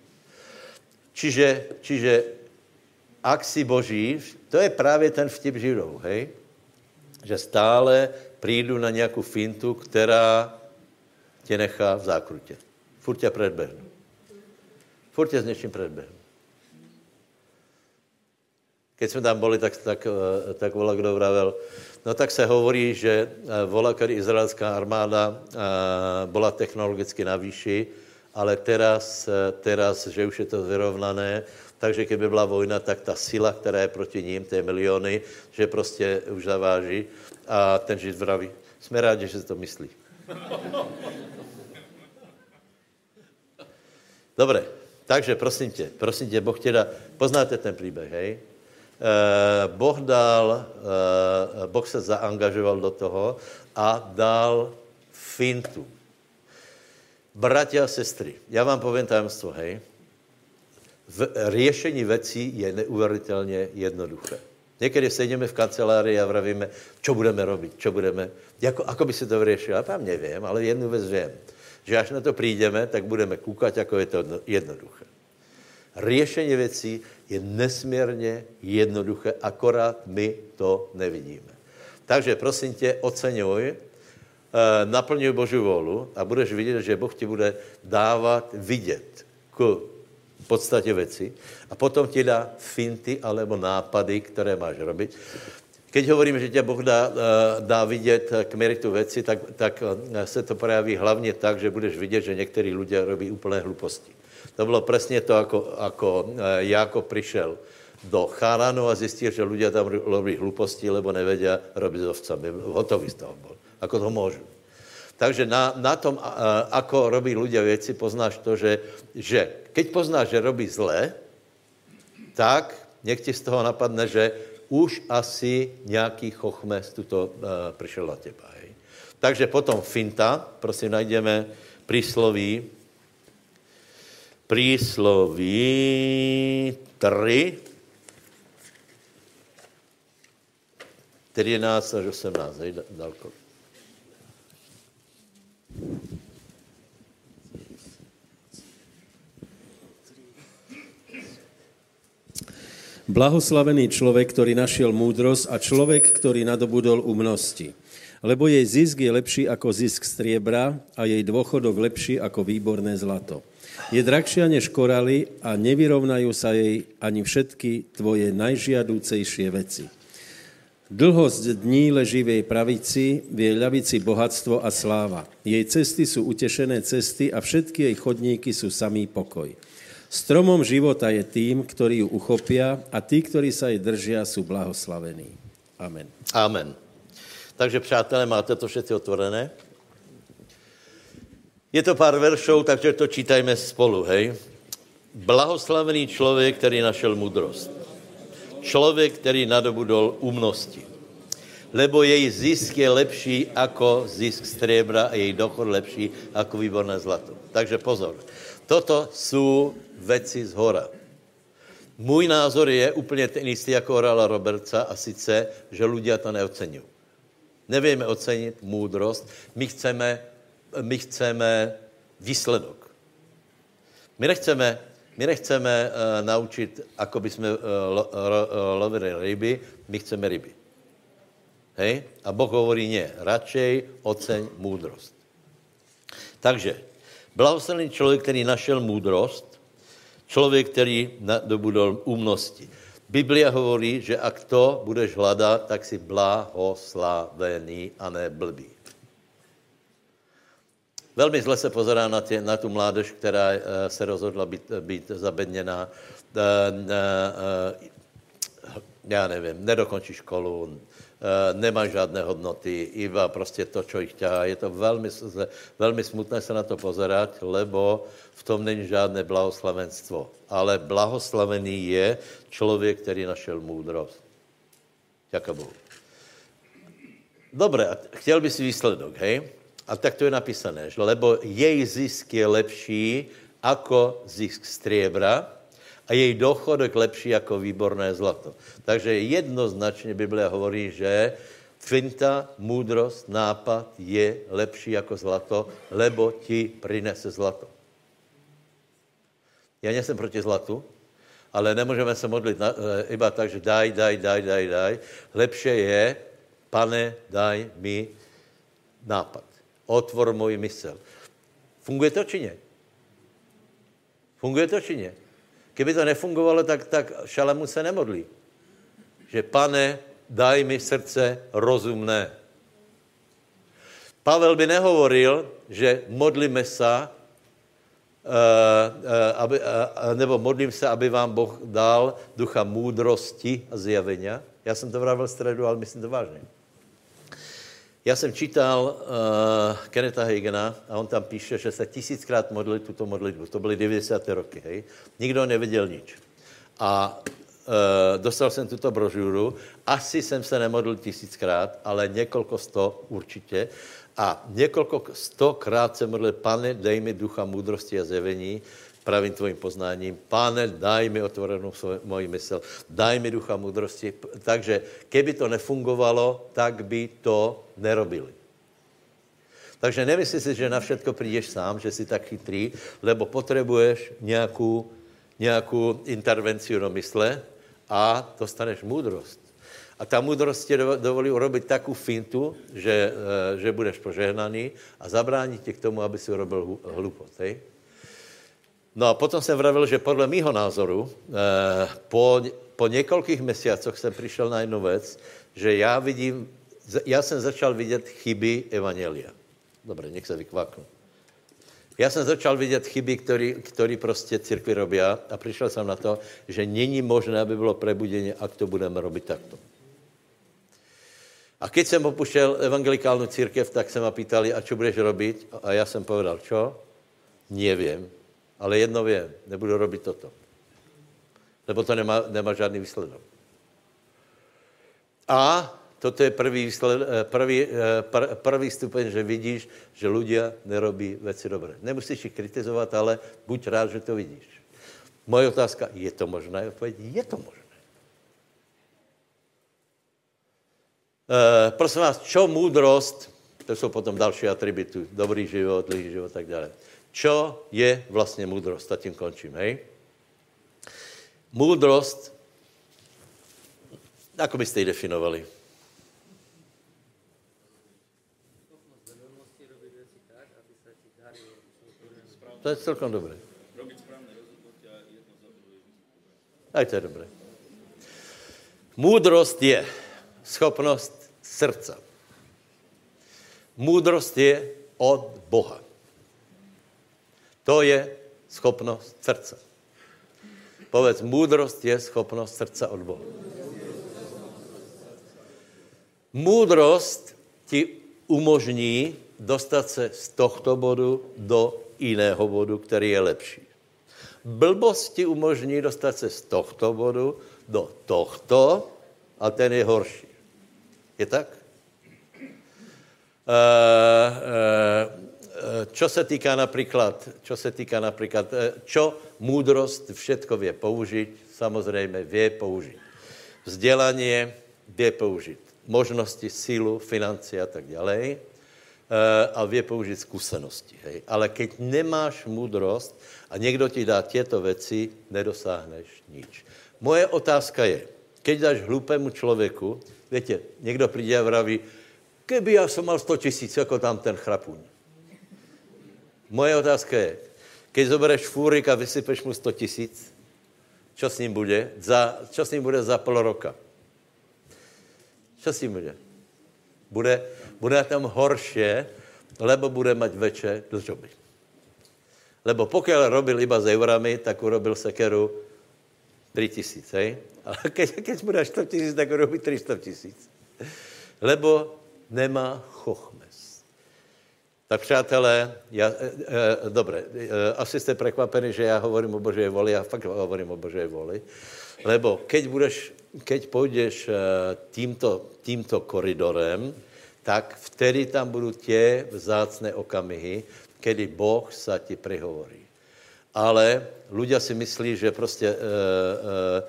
Čiže, čiže ak si boží, to je právě ten vtip židov, hej? Že stále přijdu na nějakou fintu, která tě nechá v zákrutě. Furt tě předbehnu. Furt tě s něčím předbehnu. Keď jsme tam byli, tak, tak, eh, tak vola kdo vravel, no tak se hovorí, že eh, vola, kdy izraelská armáda eh, byla technologicky na výši, ale teraz, teraz, že už je to vyrovnané, takže kdyby byla vojna, tak ta sila, která je proti ním, ty miliony, že prostě už zaváží. A ten žid vraví, jsme rádi, že to myslí. Dobré, takže prosím tě, prosím tě, Boh tě dá, poznáte ten příběh, hej? Eh, boh dal, eh, Boh se zaangažoval do toho a dal fintu. Bratia a sestry, já vám povím tajemstvo, hej. V řešení věcí je neuvěřitelně jednoduché. Někdy sedíme v kancelárii a vravíme, co budeme robit, co budeme, jako, ako by se to vyřešilo. Já tam nevím, ale jednu věc vím, že až na to přijdeme, tak budeme koukat, jako je to jednoduché. Řešení věcí je nesmírně jednoduché, akorát my to nevidíme. Takže prosím tě, oceňuj naplňuj Boží volu a budeš vidět, že Boh ti bude dávat vidět k podstatě věci a potom ti dá finty alebo nápady, které máš robit. Keď hovorím, že tě Boh dá, eh, dá vidět k meritu věci, tak, tak eh, se to projaví hlavně tak, že budeš vidět, že některý lidé robí úplné hluposti. To bylo přesně to, jako, jako Jákob přišel do Charanu a zjistil, že lidé tam robí hluposti, lebo nevedia robit s ovcami. Hotový z toho byl ako to môžu. Takže na, na tom, ako robí ľudia věci, poznáš to, že, že keď poznáš, že robí zle, tak nech ti z toho napadne, že už asi nějaký chochmes tuto uh, přišel na teba. Hej. Takže potom finta, prosím, najdeme prísloví, prísloví 3, 13 až 18, hej, dalko. Blahoslavený člověk, který našel múdrosť a člověk, který nadobudol umnosti. lebo jej zisk je lepší ako zisk striebra a jej dôchodok lepší ako výborné zlato. Je drahšia než koraly a nevyrovnajú sa jej ani všetky tvoje najžiadúcejšie veci. Dlhosť dní leží v jej pravici, v jej ľavici bohatstvo a sláva. Jej cesty sú utešené cesty a všetky jej chodníky sú samý pokoj. Stromom života je tým, ktorí ju uchopia a tí, ktorí sa jej držia, sú blahoslavení. Amen. Amen. Takže přátelé, máte to všetci otvorené? Je to pár veršov, takže to čítajme spolu, hej? Blahoslavený člověk, který našel moudrost. Člověk, který nadobudol umnosti. Lebo její zisk je lepší ako zisk striebra a její dochod lepší ako výborné zlato. Takže pozor. Toto jsou věci z hora. Můj názor je úplně ten istý jako Orala Roberta a sice, že ľudia to neocenují. Nevieme ocenit můdrost, my chceme, my chceme výsledok. My nechceme, my nechceme uh, naučit, ako by jsme uh, lo, ro, uh, lovili ryby, my chceme ryby. Hej? A Boh hovorí ne, radšej oceň můdrost. Takže, blahoslavený člověk, který našel můdrost, člověk, který nadobudol umnosti. Biblia hovorí, že ak to budeš hledat, tak si blahoslavený a ne blbý. Velmi zle se pozorá na, tě, na tu mládež, která uh, se rozhodla být, být zabedněná. Uh, já nevím, nedokončí školu, nemá žádné hodnoty, iba prostě to, čo jich ťahá. Je to velmi, velmi smutné se na to pozerať, lebo v tom není žádné blahoslavenstvo. Ale blahoslavený je člověk, který našel moudrost. Děka Bohu. Dobré, chtěl by si výsledok, hej? A tak to je napísané, že lebo jej zisk je lepší ako zisk striebra a jej dochodek lepší jako výborné zlato. Takže jednoznačně Biblia hovorí, že finta, můdrost, nápad je lepší jako zlato, lebo ti prinese zlato. Já nejsem proti zlatu, ale nemůžeme se modlit na, e, iba tak, že daj, daj, daj, daj, daj. Lepše je, pane, daj mi nápad. Otvor můj mysl. Funguje to či ne? Funguje to či ne? Kdyby to nefungovalo, tak, tak Šalemu se nemodlí. Že pane, daj mi srdce rozumné. Pavel by nehovoril, že modlíme se, Eh, eh, aby, eh, nebo modlím se, aby vám Boh dal ducha můdrosti a zjavenia. Já jsem to vravil středu, ale myslím to vážně. Já jsem čítal uh, Kenneta Hagena a on tam píše, že se tisíckrát modlil tuto modlitbu. To byly 90. roky, hej. Nikdo neviděl nič. A uh, dostal jsem tuto brožuru. Asi jsem se nemodlil tisíckrát, ale několik sto určitě. A několik stokrát se modlil, pane, dej mi ducha moudrosti a zjevení, pravým tvojím poznáním, pane, daj mi otvorenou moji mysl, daj mi ducha moudrosti. Takže keby to nefungovalo, tak by to nerobili. Takže nemyslí si, že na všetko přijdeš sám, že jsi tak chytrý, lebo potřebuješ nějakou, nějakou intervenci do mysle a dostaneš moudrost. A ta moudrost tě dovolí urobiť takovou fintu, že, eh, že budeš požehnaný a zabránit tě k tomu, aby si urobil hlupost. Hej? No a potom jsem vravil, že podle mýho názoru eh, po, po několikých měsících jsem přišel na jednu věc, že já vidím, já jsem začal vidět chyby Evangelia. Dobře, nech se vykvaknu. Já jsem začal vidět chyby, které prostě církvi robí a přišel jsem na to, že není možné, aby bylo prebudení, ak to budeme robit takto. A keď jsem opuštěl evangelikálnu církev, tak se ma pýtali, a co budeš robit? A já jsem povedal, čo? Nevím, ale jedno vím, nebudu robit toto. Lebo to nemá, nemá žádný výsledek. A toto je prvý, výsled, eh, prvý, eh, pr, prvý stupeň, že vidíš, že ľudia nerobí věci dobré. Nemusíš ich kritizovat, ale buď rád, že to vidíš. Moje otázka, je to možné? Odpověď, je to možné. Uh, prosím vás, čo moudrost, to jsou potom další atributy, dobrý život, dlhý život, tak dále. Čo je vlastně moudrost? A tím končím, hej? Moudrost, jak byste ji definovali? To je celkom dobré. A to je dobré. Moudrost je schopnost srdca. Moudrost je od Boha. To je schopnost srdce. Povedz, múdrost je schopnost srdca od Boha. Múdrost ti umožní dostat se z tohto bodu do jiného bodu, který je lepší. Blbost ti umožní dostat se z tohto bodu do tohto a ten je horší. Je tak? Uh, uh, čo se týká například, čo se týká například, čo múdrost všetko vě použít, samozřejmě vě použít. Vzdělání vě použít. Možnosti, sílu, financie a tak dále. A vě použít zkušenosti. Ale keď nemáš múdrost a někdo ti dá těto věci, nedosáhneš nič. Moje otázka je, keď dáš hlupému člověku, víte, někdo přijde a vraví, keby já jsem mal 100 tisíc, jako tam ten chrapuň. Moje otázka je, keď zobereš fúrik a vysypeš mu 100 tisíc, čo s ním bude? Za, čo s ním bude za pol roka? Čo s ním bude? Bude, bude tam horšie, lebo bude mať väčšie dlžoby. Lebo pokud robil iba s eurami, tak urobil sekeru 3 tisíc, hej? Ale <laughs> keď, keď mu dáš 100 tisíc, tak urobí 300 tisíc. Lebo nemá chochme. Tak přátelé, já, e, e, dobré, e, asi jste překvapeni, že já hovorím o Božej voli, já fakt hovorím o Božej voli, lebo keď, budeš, keď půjdeš tímto, tímto koridorem, tak vtedy tam budou tě vzácné okamihy, kedy Boh sa ti prihovorí. Ale ľudia si myslí, že prostě e, e,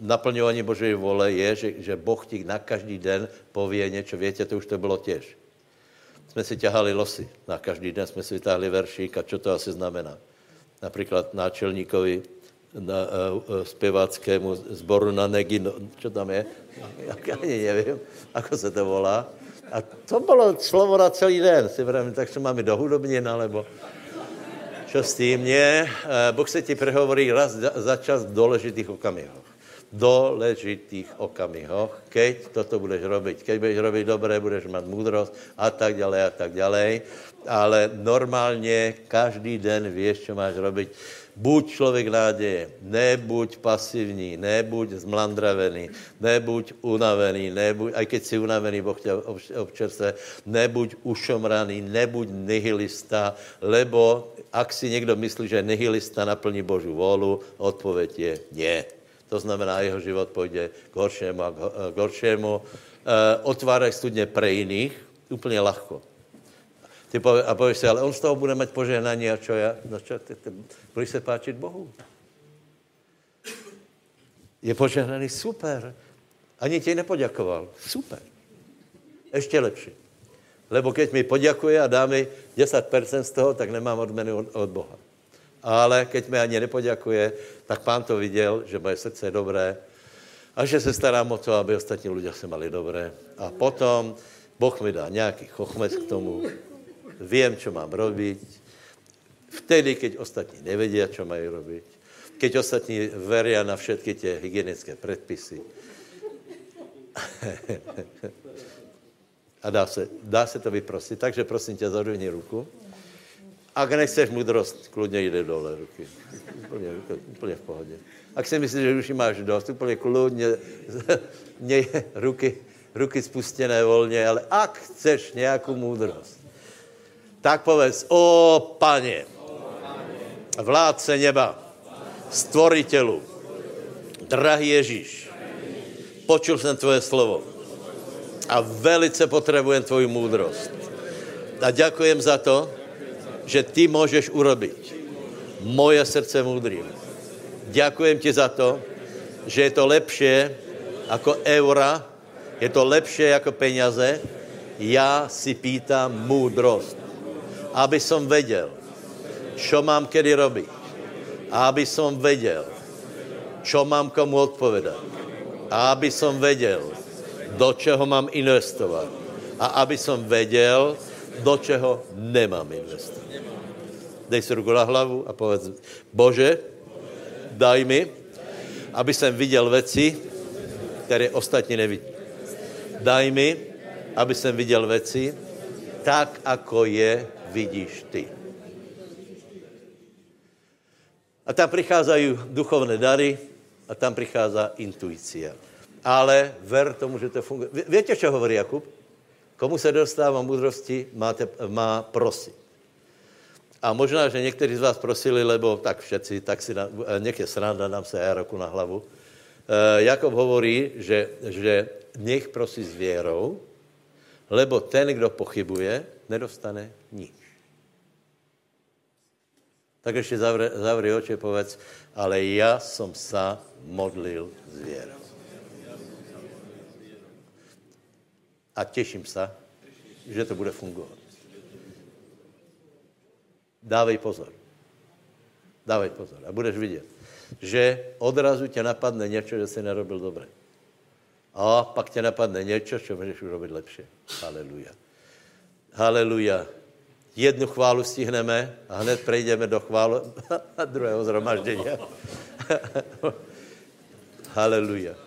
naplňování Božej vole je, že, že Boh ti na každý den pově něco. Víte, to už to bylo těž jsme si ťahali losy. Na každý den jsme si vytáhli veršík a co to asi znamená. Například náčelníkovi na, uh, zpěváckému sboru na Negi, no, čo tam je? <laughs> Já ani nevím, ako se to volá. A to bylo slovo na celý den. Si vrám, tak se máme do hudobnin, alebo čo s tím? Nie, uh, Boh se ti prehovorí raz za, čas v důležitých okamihách doležitých okamihoch, keď toto budeš robiť. Keď budeš robiť dobré, budeš mať múdrosť a tak ďalej a tak ďalej. Ale normálně každý den vieš, čo máš robiť. Buď člověk nádeje, nebuď pasivní, nebuď zmlandravený, nebuď unavený, nebuď, aj keď si unavený, Boh tě občerstve, nebuď ušomraný, nebuď nihilista, lebo ak si někdo myslí, že nihilista naplní Božu volu, odpověď je nie. To znamená, jeho život půjde k horšímu a k horšímu. Eh, Otvárají studně pre jiných, úplně lahko. Ty pově, a pověš si, ale on z toho bude mít požehnání a čo já? No čo, ty, ty, budeš se páčit Bohu. Je požehnaný super. Ani ti nepoděkoval. Super. Ještě lepší. Lebo keď mi poděkuje a dá mi 10% z toho, tak nemám odmenu od, od Boha. Ale keď mi ani nepoděkuje, tak pán to viděl, že moje srdce je dobré a že se starám o to, aby ostatní lidé se mali dobré. A potom Boh mi dá nějaký chochmec k tomu, vím, co mám robiť, vtedy, keď ostatní nevědí, co mají robiť, keď ostatní veria na všetky tě hygienické předpisy. <laughs> a dá se, dá se to vyprosit. Takže prosím tě, zadvihni ruku. Ak nechceš mudrost, kludně jde dole ruky. Úplně, úplně v pohodě. Ak si myslíš, že už máš dost, úplně kludně, <laughs> měj ruky, ruky spustěné volně, ale ak chceš nějakou moudrost, tak povedz, o paně, vládce neba, stvoritelu, drahý Ježíš, počul jsem tvoje slovo a velice potřebujem tvoji moudrost. A děkujem za to, že ty můžeš urobit moje srdce moudrým. Děkujem ti za to, že je to lepší jako eura, je to lepší jako peněze. Já si pýtám moudrost, aby som věděl, čo mám kedy robit. A aby som věděl, čo mám komu odpovedat. Aby som věděl, do čeho mám investovat. A aby som věděl, Do čeho nemám investovat. Dej si ruku na hlavu a povedz, Bože, daj mi, aby jsem viděl věci, které ostatní nevidí. Daj mi, aby jsem viděl věci, tak, ako je vidíš ty. A tam přicházají duchovné dary a tam přichází intuicia. Ale ver tomu, že to funguje. Víte, co hovorí Jakub? Komu se dostává moudrosti, máte, má prosit. A možná, že někteří z vás prosili, lebo tak všetci, tak si na, nech je sranda, dám se roku na hlavu. E, Jakob hovorí, že, že nech prosí s věrou, lebo ten, kdo pochybuje, nedostane nic. Tak ještě zavři oči povedz, ale já jsem sa modlil s věrou. A těším se, že to bude fungovat. Dávej pozor. Dávej pozor. A budeš vidět, že odrazu tě napadne něco, že jsi nerobil dobře. A pak tě napadne něco, co můžeš urobit lepší. Haleluja. Haleluja. Jednu chválu stihneme a hned prejdeme do chválu <laughs> druhého zhromaždění. <laughs> Haleluja.